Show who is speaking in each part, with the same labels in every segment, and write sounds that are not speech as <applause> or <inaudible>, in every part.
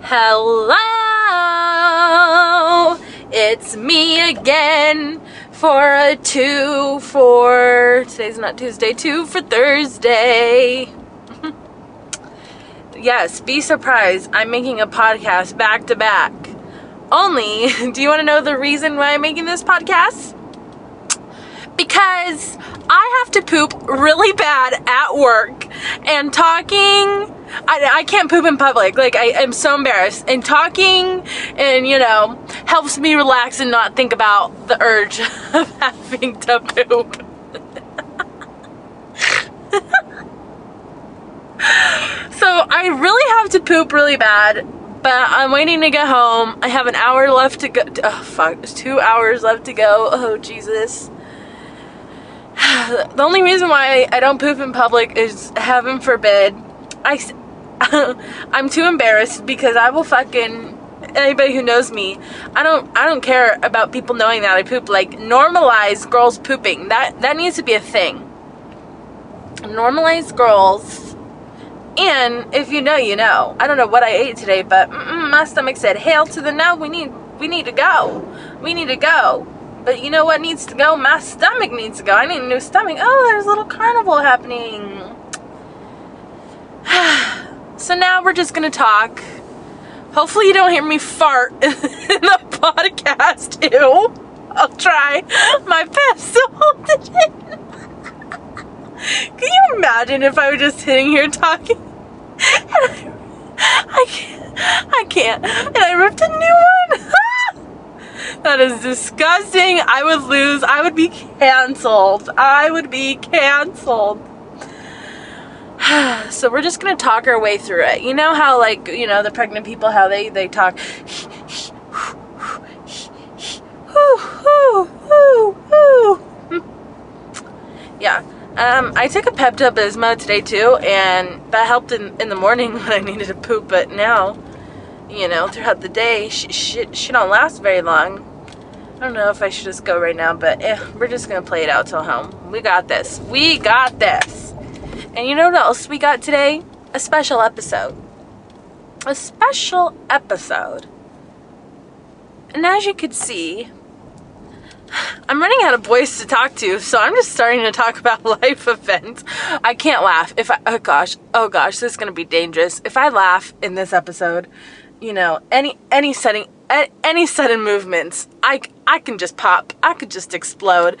Speaker 1: Hello, it's me again for a two for today's not Tuesday, two for Thursday. <laughs> yes, be surprised. I'm making a podcast back to back. Only, <laughs> do you want to know the reason why I'm making this podcast? Because I have to poop really bad at work and talking I, I can't poop in public. Like, I am so embarrassed. And talking and, you know, helps me relax and not think about the urge <laughs> of having to poop. <laughs> so I really have to poop really bad, but I'm waiting to get home. I have an hour left to go. Oh, fuck. two hours left to go. Oh, Jesus. <sighs> The only reason why I don't poop in public is heaven forbid I, <laughs> I'm too embarrassed because I will fucking anybody who knows me, I don't I don't care about people knowing that I poop. Like normalize girls pooping. That that needs to be a thing. Normalize girls. And if you know, you know. I don't know what I ate today, but my stomach said, "Hail to the no. We need we need to go. We need to go." But you know what needs to go? My stomach needs to go. I need a new stomach. Oh, there's a little carnival happening. <sighs> So now we're just gonna talk. Hopefully you don't hear me fart <laughs> in the podcast too. I'll try my best to hold it in. Can you imagine if I was just sitting here talking? <laughs> I, I can't. I can't. And I ripped a new one. That is disgusting. I would lose. I would be canceled. I would be canceled. <sighs> so we're just gonna talk our way through it. You know how like you know the pregnant people how they they talk. <laughs> yeah. Um, I took a Pepto Bismol today too, and that helped in, in the morning <laughs> when I needed to poop. But now, you know, throughout the day, she, she, she don't last very long. I don't know if I should just go right now, but eh, we're just gonna play it out till home. We got this. We got this. And you know what else we got today? A special episode. A special episode. And as you could see, I'm running out of boys to talk to, so I'm just starting to talk <laughs> about life events. I can't laugh. If I, oh gosh, oh gosh, this is gonna be dangerous. If I laugh in this episode, you know, any, any setting, any sudden movements, I, I can just pop. I could just explode.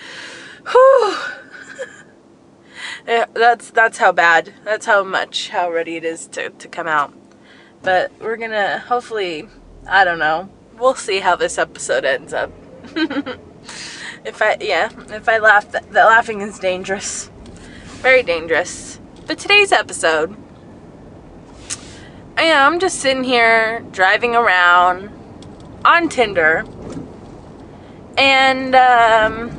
Speaker 1: Whew <laughs> yeah, that's that's how bad. That's how much how ready it is to to come out. But we're gonna hopefully. I don't know. We'll see how this episode ends up. <laughs> if I yeah, if I laugh, that, that laughing is dangerous, very dangerous. But today's episode, I am just sitting here driving around on Tinder, and um,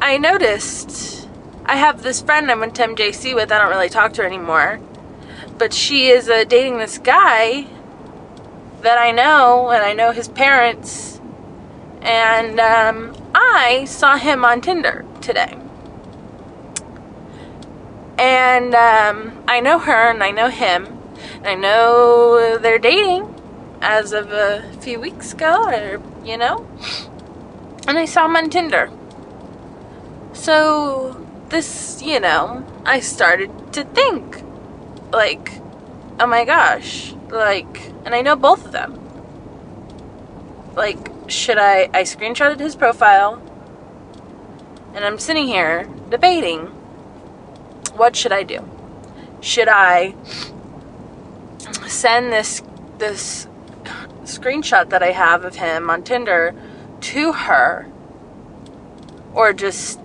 Speaker 1: I noticed I have this friend I went to MJC with. I don't really talk to her anymore. But she is uh, dating this guy that I know, and I know his parents. And um, I saw him on Tinder today. And um, I know her and I know him. And I know they're dating as of a few weeks ago, or, you know. And I saw him on Tinder. So, this, you know, I started to think, like, oh my gosh, like, and I know both of them. Like, should I, I screenshotted his profile, and I'm sitting here debating, what should I do? Should I send this, this screenshot that I have of him on Tinder to her, or just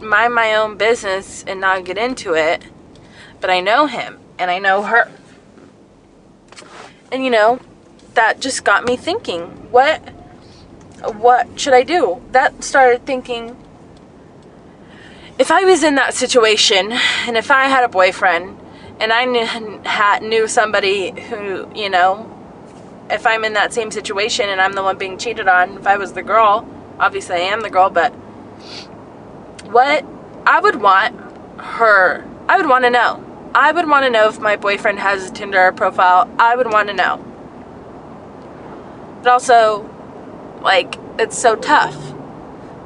Speaker 1: mind my own business and not get into it. But I know him and I know her. And you know, that just got me thinking, what what should I do? That started thinking if I was in that situation and if I had a boyfriend and I knew, had, knew somebody who, you know, if I'm in that same situation and I'm the one being cheated on, if I was the girl, obviously I am the girl, but what I would want her, I would want to know. I would want to know if my boyfriend has a Tinder profile. I would want to know. But also, like, it's so tough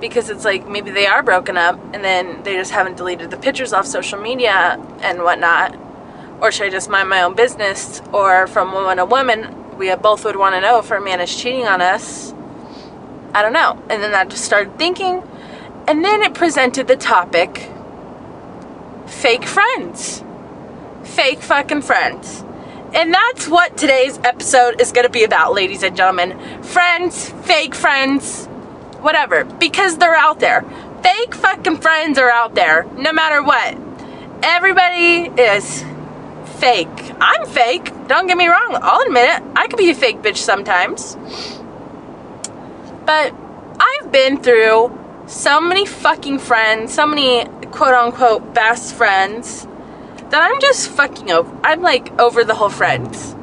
Speaker 1: because it's like maybe they are broken up and then they just haven't deleted the pictures off social media and whatnot. Or should I just mind my own business? Or from woman to woman, we both would want to know if our man is cheating on us. I don't know. And then I just started thinking. And then it presented the topic fake friends. Fake fucking friends. And that's what today's episode is going to be about, ladies and gentlemen. Friends, fake friends, whatever. Because they're out there. Fake fucking friends are out there, no matter what. Everybody is fake. I'm fake. Don't get me wrong. I'll admit it. I could be a fake bitch sometimes. But I've been through so many fucking friends, so many quote unquote best friends that I'm just fucking over. I'm like over the whole friends.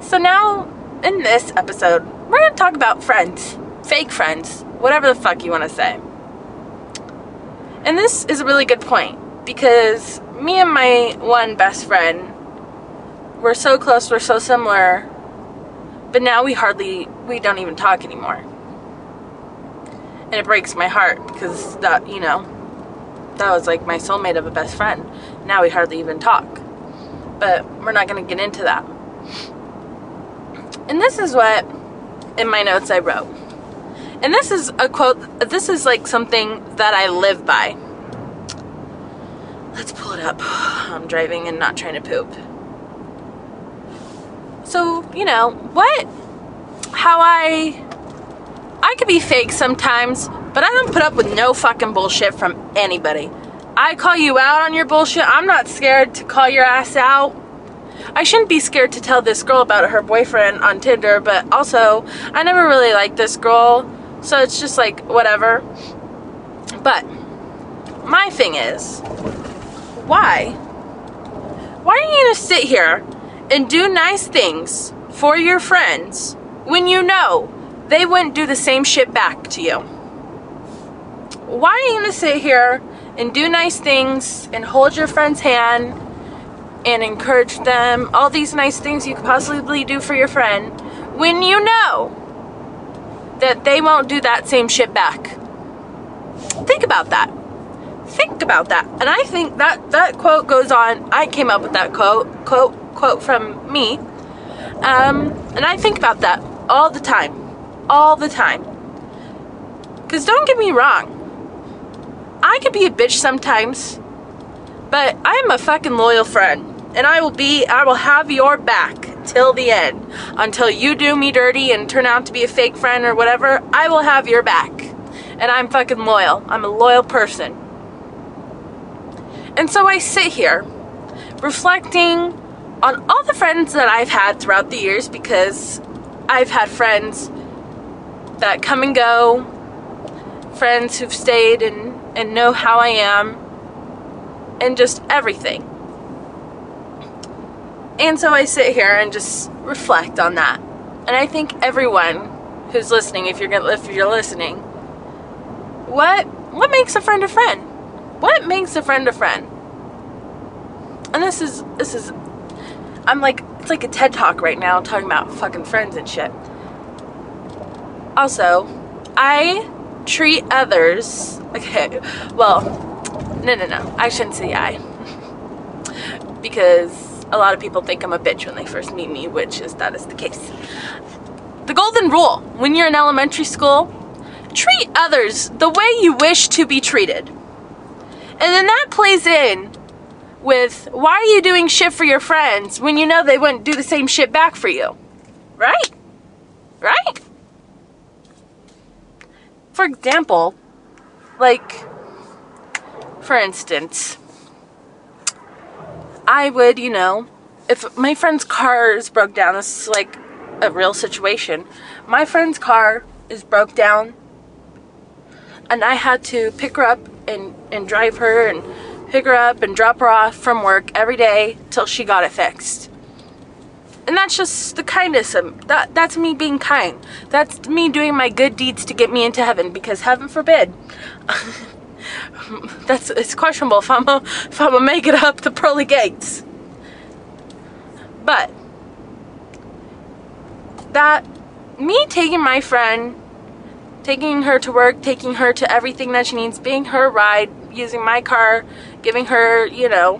Speaker 1: So now, in this episode, we're gonna talk about friends, fake friends, whatever the fuck you wanna say. And this is a really good point because me and my one best friend, we're so close, we're so similar, but now we hardly, we don't even talk anymore. And it breaks my heart because that, you know, that was like my soulmate of a best friend. Now we hardly even talk. But we're not going to get into that. And this is what in my notes I wrote. And this is a quote, this is like something that I live by. Let's pull it up. I'm driving and not trying to poop. So, you know, what? How I. I could be fake sometimes, but I don't put up with no fucking bullshit from anybody. I call you out on your bullshit. I'm not scared to call your ass out. I shouldn't be scared to tell this girl about her boyfriend on Tinder, but also, I never really liked this girl, so it's just like, whatever. But, my thing is, why? Why are you gonna sit here and do nice things for your friends when you know they wouldn't do the same shit back to you? Why are you gonna sit here and do nice things and hold your friend's hand and encourage them, all these nice things you could possibly do for your friend, when you know that they won't do that same shit back? Think about that. Think about that. And I think that that quote goes on. I came up with that quote, quote, quote from me. Um, and I think about that all the time. All the time. Because don't get me wrong, I could be a bitch sometimes, but I'm a fucking loyal friend. And I will be, I will have your back till the end. Until you do me dirty and turn out to be a fake friend or whatever, I will have your back. And I'm fucking loyal. I'm a loyal person. And so I sit here reflecting on all the friends that I've had throughout the years because I've had friends that come and go, friends who've stayed and and know how I am and just everything. And so I sit here and just reflect on that. And I think everyone who's listening, if you're if you're listening, what what makes a friend a friend? What makes a friend a friend? And this is this is I'm like it's like a TED talk right now talking about fucking friends and shit. Also, I treat others. Okay, well, no, no, no. I shouldn't say I. <laughs> because a lot of people think I'm a bitch when they first meet me, which is that is the case. The golden rule when you're in elementary school treat others the way you wish to be treated. And then that plays in with why are you doing shit for your friends when you know they wouldn't do the same shit back for you? Right? Right? for example, like, for instance, I would, you know, if my friend's car is broke down, this is like a real situation. My friend's car is broke down, and I had to pick her up and, and drive her and pick her up and drop her off from work every day till she got it fixed. And that's just the kindness of that that's me being kind. That's me doing my good deeds to get me into heaven because heaven forbid <laughs> <laughs> that's it's questionable if I'm a, if I'm gonna make it up the pearly gates. But that me taking my friend, taking her to work, taking her to everything that she needs, being her ride, using my car, giving her, you know,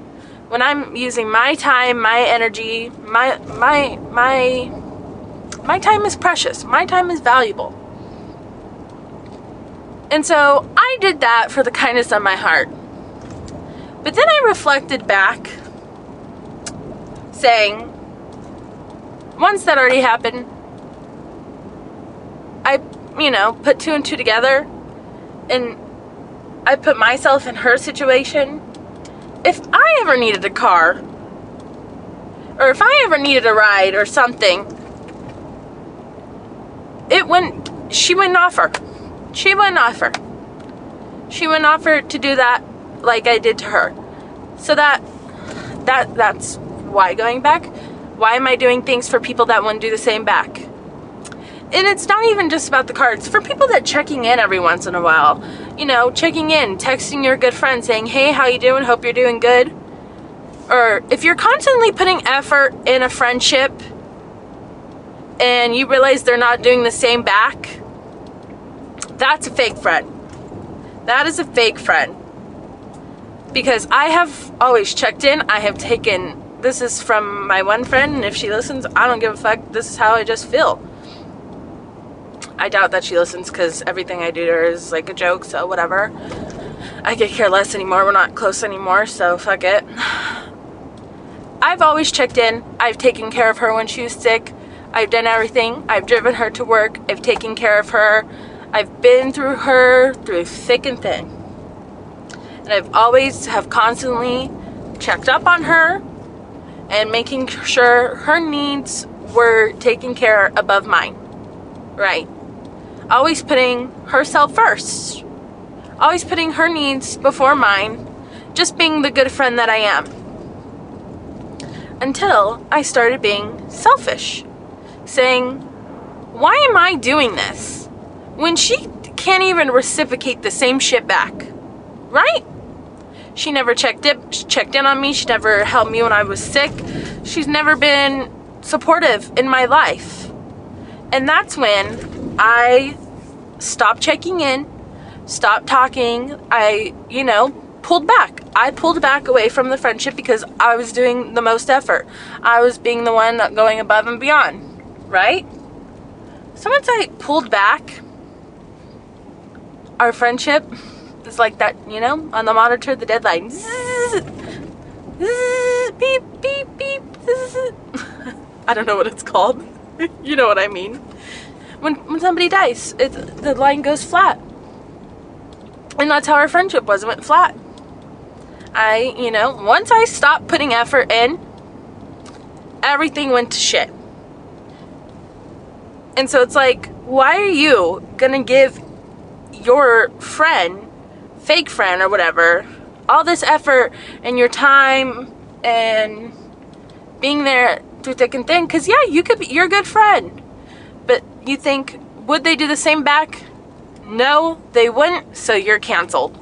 Speaker 1: when I'm using my time, my energy, my my my my time is precious. My time is valuable. And so I did that for the kindness of my heart. But then I reflected back, saying, once that already happened, I, you know, put two and two together and I put myself in her situation. If I ever needed a car, or if I ever needed a ride or something, it wouldn't, she wouldn't offer. She wouldn't offer. She wouldn't offer to do that like I did to her. So that, that, that's why going back. Why am I doing things for people that wouldn't do the same back? And it's not even just about the cards. For people that checking in every once in a while, you know, checking in, texting your good friend saying, "Hey, how you doing? Hope you're doing good." Or if you're constantly putting effort in a friendship and you realize they're not doing the same back, that's a fake friend. That is a fake friend. Because I have always checked in, I have taken this is from my one friend, and if she listens, I don't give a fuck. This is how I just feel. I doubt that she listens because everything I do to her is like a joke, so whatever. I could care less anymore. We're not close anymore, so fuck it. I've always checked in. I've taken care of her when she was sick. I've done everything. I've driven her to work. I've taken care of her. I've been through her through thick and thin. And I've always have constantly checked up on her and making sure her needs were taken care above mine. Right. Always putting herself first. Always putting her needs before mine. Just being the good friend that I am. Until I started being selfish. Saying, why am I doing this? When she can't even reciprocate the same shit back. Right? She never checked checked in on me. She never helped me when I was sick. She's never been supportive in my life. And that's when I stopped checking in, stopped talking. I, you know, pulled back. I pulled back away from the friendship because I was doing the most effort. I was being the one going above and beyond, right? So once I pulled back, our friendship is like that, you know, on the monitor, the deadline. Zzz, <laughs> zzz, beep, beep, beep. Zzz. <laughs> I don't know what it's called. <laughs> you know what I mean. When when somebody dies, it, the line goes flat. And that's how our friendship was. It went flat. I, you know, once I stopped putting effort in, everything went to shit. And so it's like, why are you gonna give your friend fake friend or whatever, all this effort and your time and being there through thick and thin, because yeah, you could be, you're a good friend. But you think, would they do the same back? No, they wouldn't, so you're canceled.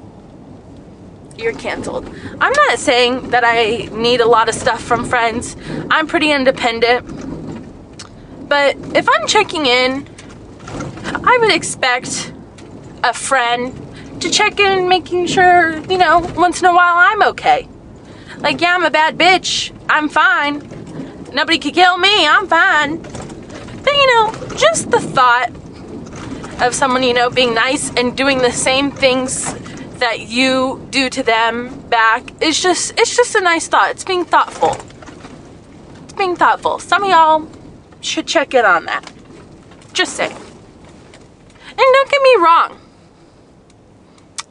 Speaker 1: You're canceled. I'm not saying that I need a lot of stuff from friends. I'm pretty independent. But if I'm checking in, I would expect a friend to check in, making sure, you know, once in a while I'm okay. Like, yeah, I'm a bad bitch. I'm fine. Nobody could kill me. I'm fine. But, you know, just the thought of someone, you know, being nice and doing the same things that you do to them back is just, it's just a nice thought. It's being thoughtful. It's being thoughtful. Some of y'all should check in on that. Just saying. And don't get me wrong.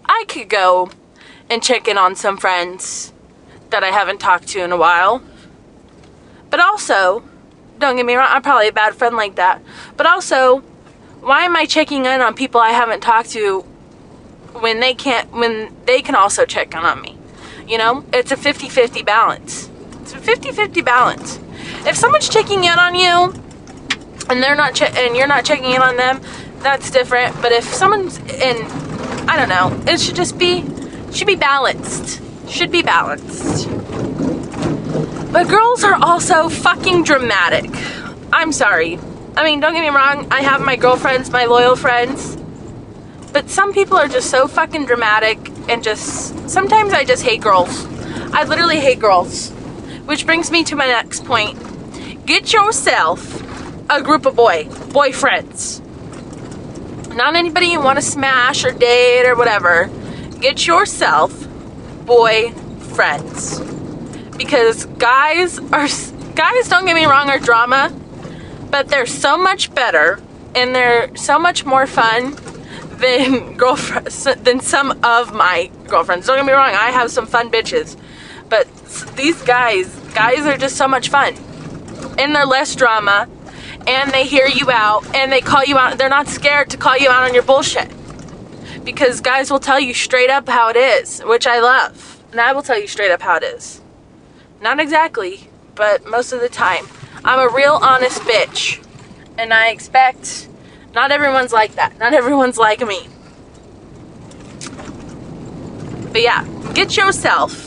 Speaker 1: I could go and check in on some friends that I haven't talked to in a while. But also, don't get me wrong, I'm probably a bad friend like that. But also, why am I checking in on people I haven't talked to when they can't when they can also check in on me? You know, it's a 50-50 balance. It's a 50-50 balance. If someone's checking in on you and they're not che- and you're not checking in on them, that's different. But if someone's in I don't know. It should just be, should be balanced. Should be balanced. But girls are also fucking dramatic. I'm sorry. I mean, don't get me wrong, I have my girlfriends, my loyal friends. But some people are just so fucking dramatic and just sometimes I just hate girls. I literally hate girls. Which brings me to my next point. Get yourself a group of boy boyfriends. Not anybody you want to smash or date or whatever. Get yourself boy friends. Because guys are guys don't get me wrong are drama, but they're so much better and they're so much more fun than <laughs> girlfriends than some of my girlfriends. Don't get me wrong, I have some fun bitches. But these guys, guys are just so much fun. And they're less drama and they hear you out and they call you out. They're not scared to call you out on your bullshit. Because guys will tell you straight up how it is, which I love. And I will tell you straight up how it is. Not exactly, but most of the time. I'm a real honest bitch. And I expect not everyone's like that. Not everyone's like me. But yeah, get yourself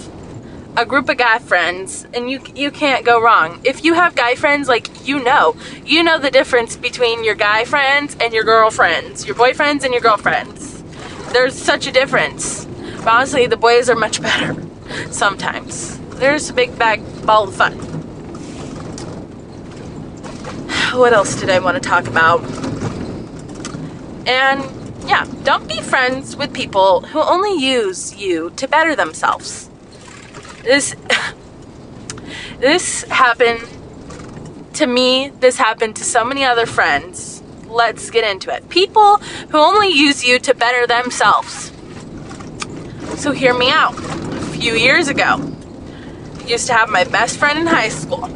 Speaker 1: a group of guy friends and you you can't go wrong. If you have guy friends like you know, you know the difference between your guy friends and your girlfriends, your boyfriends and your girlfriends. There's such a difference. But honestly, the boys are much <laughs> better sometimes. There's a big bag ball of fun. What else did I want to talk about? And yeah, don't be friends with people who only use you to better themselves. This this happened to me, this happened to so many other friends. Let's get into it. People who only use you to better themselves. So hear me out. A few years ago, I used to have my best friend in high school.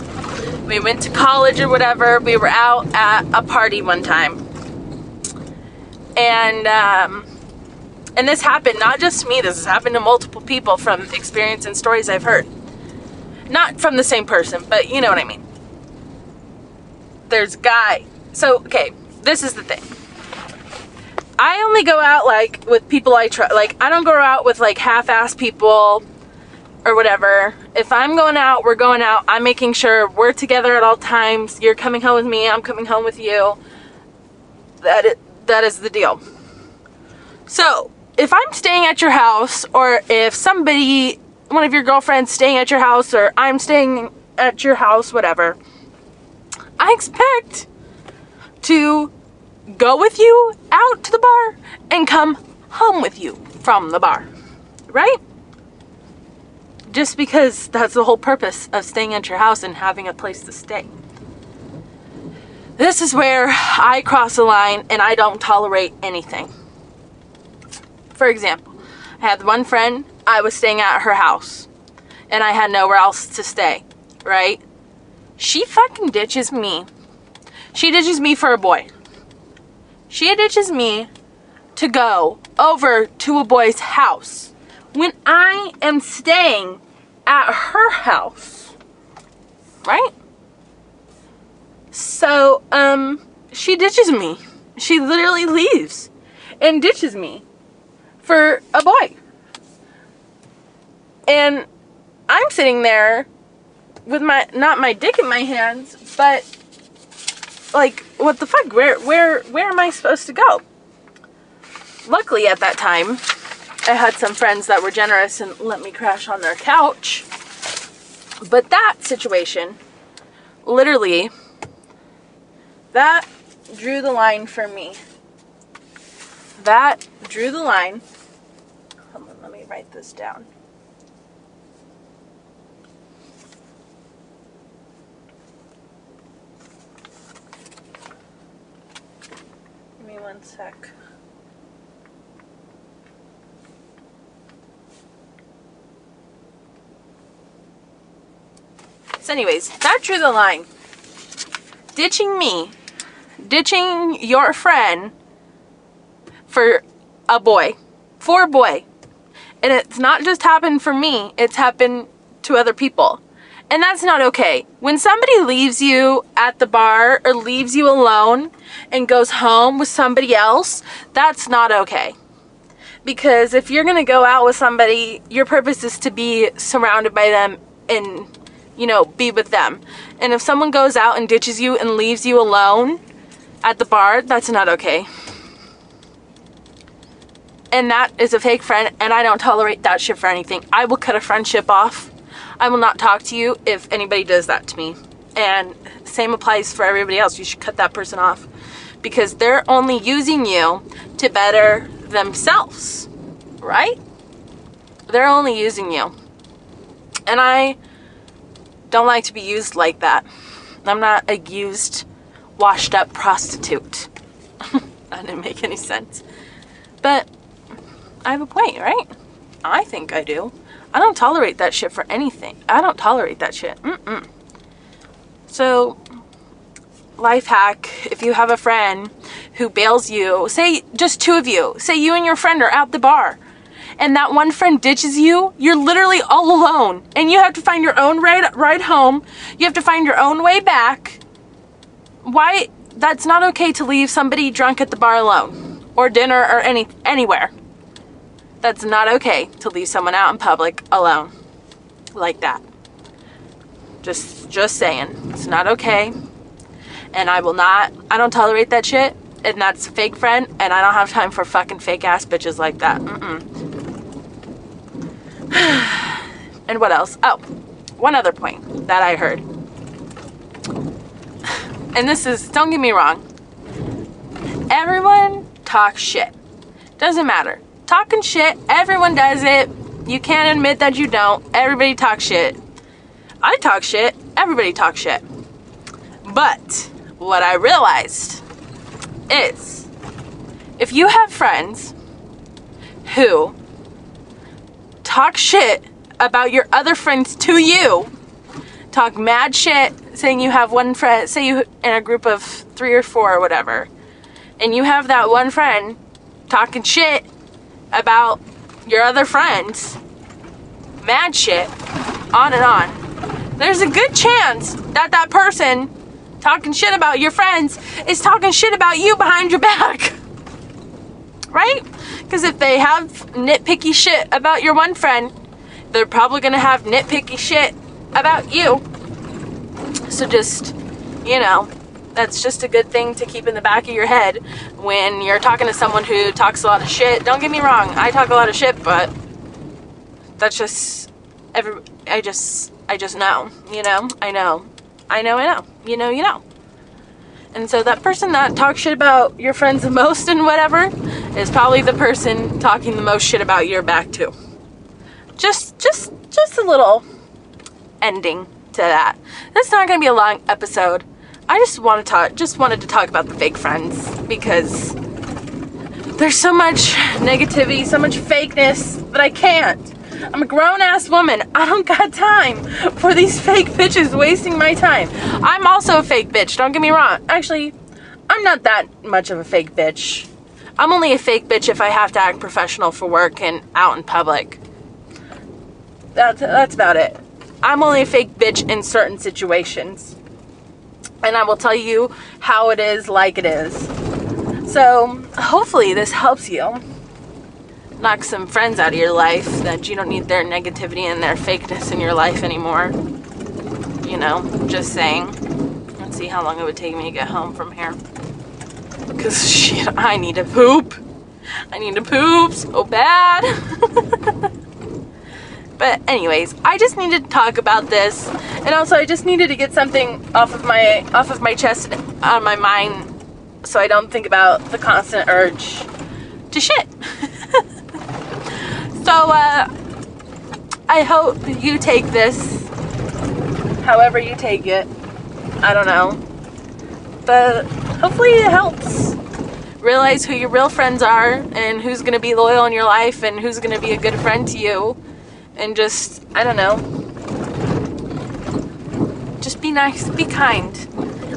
Speaker 1: We went to college or whatever. We were out at a party one time. And um, and this happened not just to me, this has happened to multiple people from experience and stories I've heard. Not from the same person, but you know what I mean. There's guy. So, okay, this is the thing. I only go out like with people I trust. Like, I don't go out with like half ass people or whatever. If I'm going out, we're going out. I'm making sure we're together at all times. You're coming home with me, I'm coming home with you. That it, that is the deal. So, if I'm staying at your house, or if somebody, one of your girlfriends, staying at your house, or I'm staying at your house, whatever, I expect to go with you out to the bar and come home with you from the bar, right? Just because that's the whole purpose of staying at your house and having a place to stay. This is where I cross the line and I don't tolerate anything. For example, I had one friend, I was staying at her house, and I had nowhere else to stay, right? She fucking ditches me. She ditches me for a boy. She ditches me to go over to a boy's house when I am staying at her house. Right? So, um, she ditches me. She literally leaves and ditches me for a boy. And I'm sitting there with my not my dick in my hands, but like what the fuck? Where where where am I supposed to go? Luckily at that time, I had some friends that were generous and let me crash on their couch. But that situation literally that drew the line for me. That drew the line Hold on, let me write this down. Give me one sec. So anyways, that drew the line. Ditching me, ditching your friend for a boy, for a boy, and it's not just happened for me, it's happened to other people. And that's not okay. When somebody leaves you at the bar or leaves you alone and goes home with somebody else, that's not okay. Because if you're to go out with somebody, your purpose is to be surrounded by them and, you know, be with them. And if someone goes out and ditches you and leaves you alone, at the bar, that's not okay. And that is a fake friend, and I don't tolerate that shit for anything. I will cut a friendship off. I will not talk to you if anybody does that to me. And same applies for everybody else. You should cut that person off because they're only using you to better themselves, right? They're only using you. And I don't like to be used like that. I'm not a used, washed up prostitute. <laughs> that didn't make any sense. But I have a point, right? I think I do. I don't tolerate that shit for anything. I don't tolerate that shit. Mm-mm. So, life hack if you have a friend who bails you, say just two of you, say you and your friend are at the bar, and that one friend ditches you, you're literally all alone. And you have to find your own ride, ride home. You have to find your own way back. Why? That's not okay to leave somebody drunk at the bar alone or dinner or any anywhere. That's not okay to leave someone out in public alone like that. Just just saying. It's not okay. And I will not I don't tolerate that shit. And that's fake friend and I don't have time for fucking fake ass bitches like that. Mm-mm. <sighs> and what else? Oh, one other point that I heard. <sighs> And this is don't get me wrong. Everyone talks shit. Doesn't matter talking shit. Everyone does it. You can't admit that you don't. Everybody talks shit. I talk shit. Everybody talks shit. But what I realized is if you have friends who talk shit about your other friends to you, talk mad shit, saying you have one friend, say you in a group of three or four or whatever, and you have that one friend talking shit about your other friends, mad shit, on and on. There's a good chance that that person talking shit about your friends is talking shit about you behind your back. <laughs> Right? Because if they have nitpicky shit about your one friend, they're probably going to have nitpicky shit about you. So just, you know, that's just a good thing to keep in the back of your head when you're talking to someone who talks a lot of shit. Don't get me wrong, I talk a lot of shit, but that's just every I just I just know, you know? I know. I know, I know. You know, you know. And so that person that talks shit about your friends the most and whatever is probably the person talking the most shit about your back too. Just just just a little ending to that. This is not going to be a long episode. I just want to talk, just wanted to talk about the fake friends because there's so much negativity, so much fakeness that I can't. I'm a grown ass woman. I don't got time for these <laughs> fake bitches wasting my time. I'm also a fake bitch, don't get me wrong. Actually, I'm not that much of a fake bitch. I'm only a fake bitch if I have to act professional for work and out in public. That's, that's about it. I'm only a fake bitch in certain situations and I will tell you how it is like it is. So, hopefully, this helps you knock some friends out of your life that you don't need their negativity and their fakeness in your life anymore. You know, just saying. Let's see how long it would take me to get home from here. Because, <laughs> shit, I need to poop. I need to poop so bad. <laughs> But anyways, I just needed to talk about this, and also I just needed to get something off of my off of my chest on my mind, so I don't think about the constant urge to shit. <laughs> so uh, I hope you take this, however you take it. I don't know, but hopefully it helps realize who your real friends are and who's going to be loyal in your life and who's going to be a good friend to you and just I don't know. Just be nice, be kind.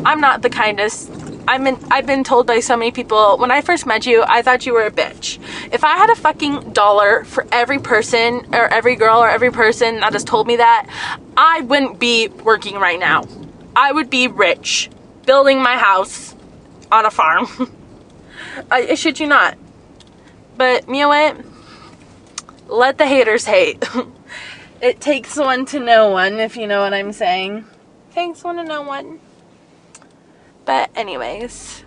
Speaker 1: I'm not the kindest. I'm in, I've been told by so many people when I first met you, I thought you were a bitch. If I had a fucking dollar for every person or every girl or every person that has told me that, I wouldn't be working right now. I would be rich, building my house on a farm. <laughs> I, I shit you not. But you know what? Let the haters hate. <laughs> it takes one to know one, if you know what I'm saying. Takes one to know one. But, anyways,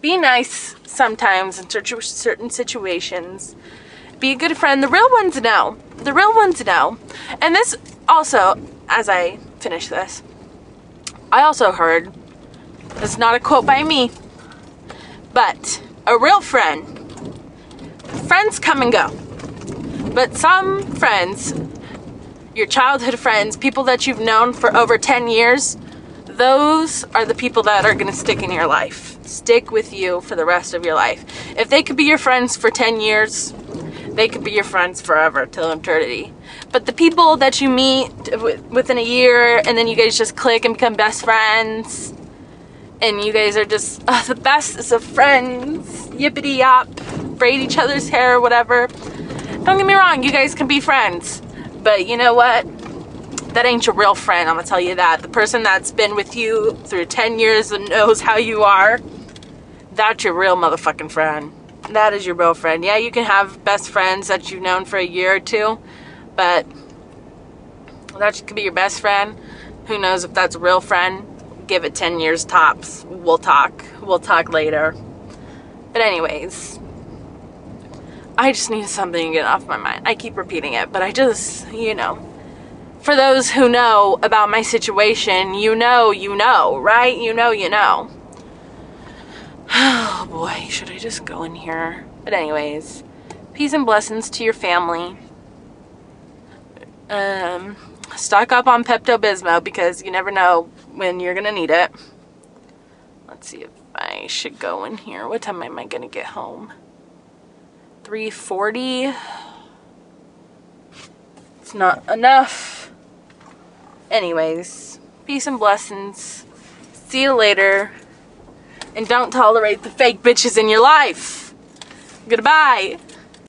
Speaker 1: be nice sometimes in certain situations. Be a good friend. The real ones know. The real ones know. And this also, as I finish this, I also heard, it's not a quote by me, but a real friend, friends come and go. But some friends, your childhood friends, people that you've known for over 10 years, those are the people that are going to stick in your life. Stick with you for the rest of your life. If they could be your friends for 10 years, they could be your friends forever till eternity. But the people that you meet within a year and then you guys just click and become best friends and you guys are just uh, <laughs> the best of friends, yippity yop, braid each other's hair, whatever. Don't get me wrong, you guys can be friends. But you know what? that ain't your real friend, I'm gonna tell you that. The person that's been with you through 10 years and knows how you are, that's your real motherfucking friend. That is your real friend. Yeah, you can have best friends that you've known for a year or two, but that could be your best friend. Who knows if that's a real friend? Give it 10 years tops. We'll talk. We'll talk later. But anyways, I just need something to get off my mind. I keep repeating it, but I just, you know, for those who know about my situation, you know, you know, right? You know, you know. <sighs> Oh boy, should I just go in here? But anyways, peace and blessings to your family. Um, stock up on Pepto-Bismol because you never know when you're gonna need it. Let's see if I should go in here. What time am I gonna get home? 340. It's not enough. Anyways, peace and blessings. See you later. And don't tolerate the fake bitches in your life. Goodbye.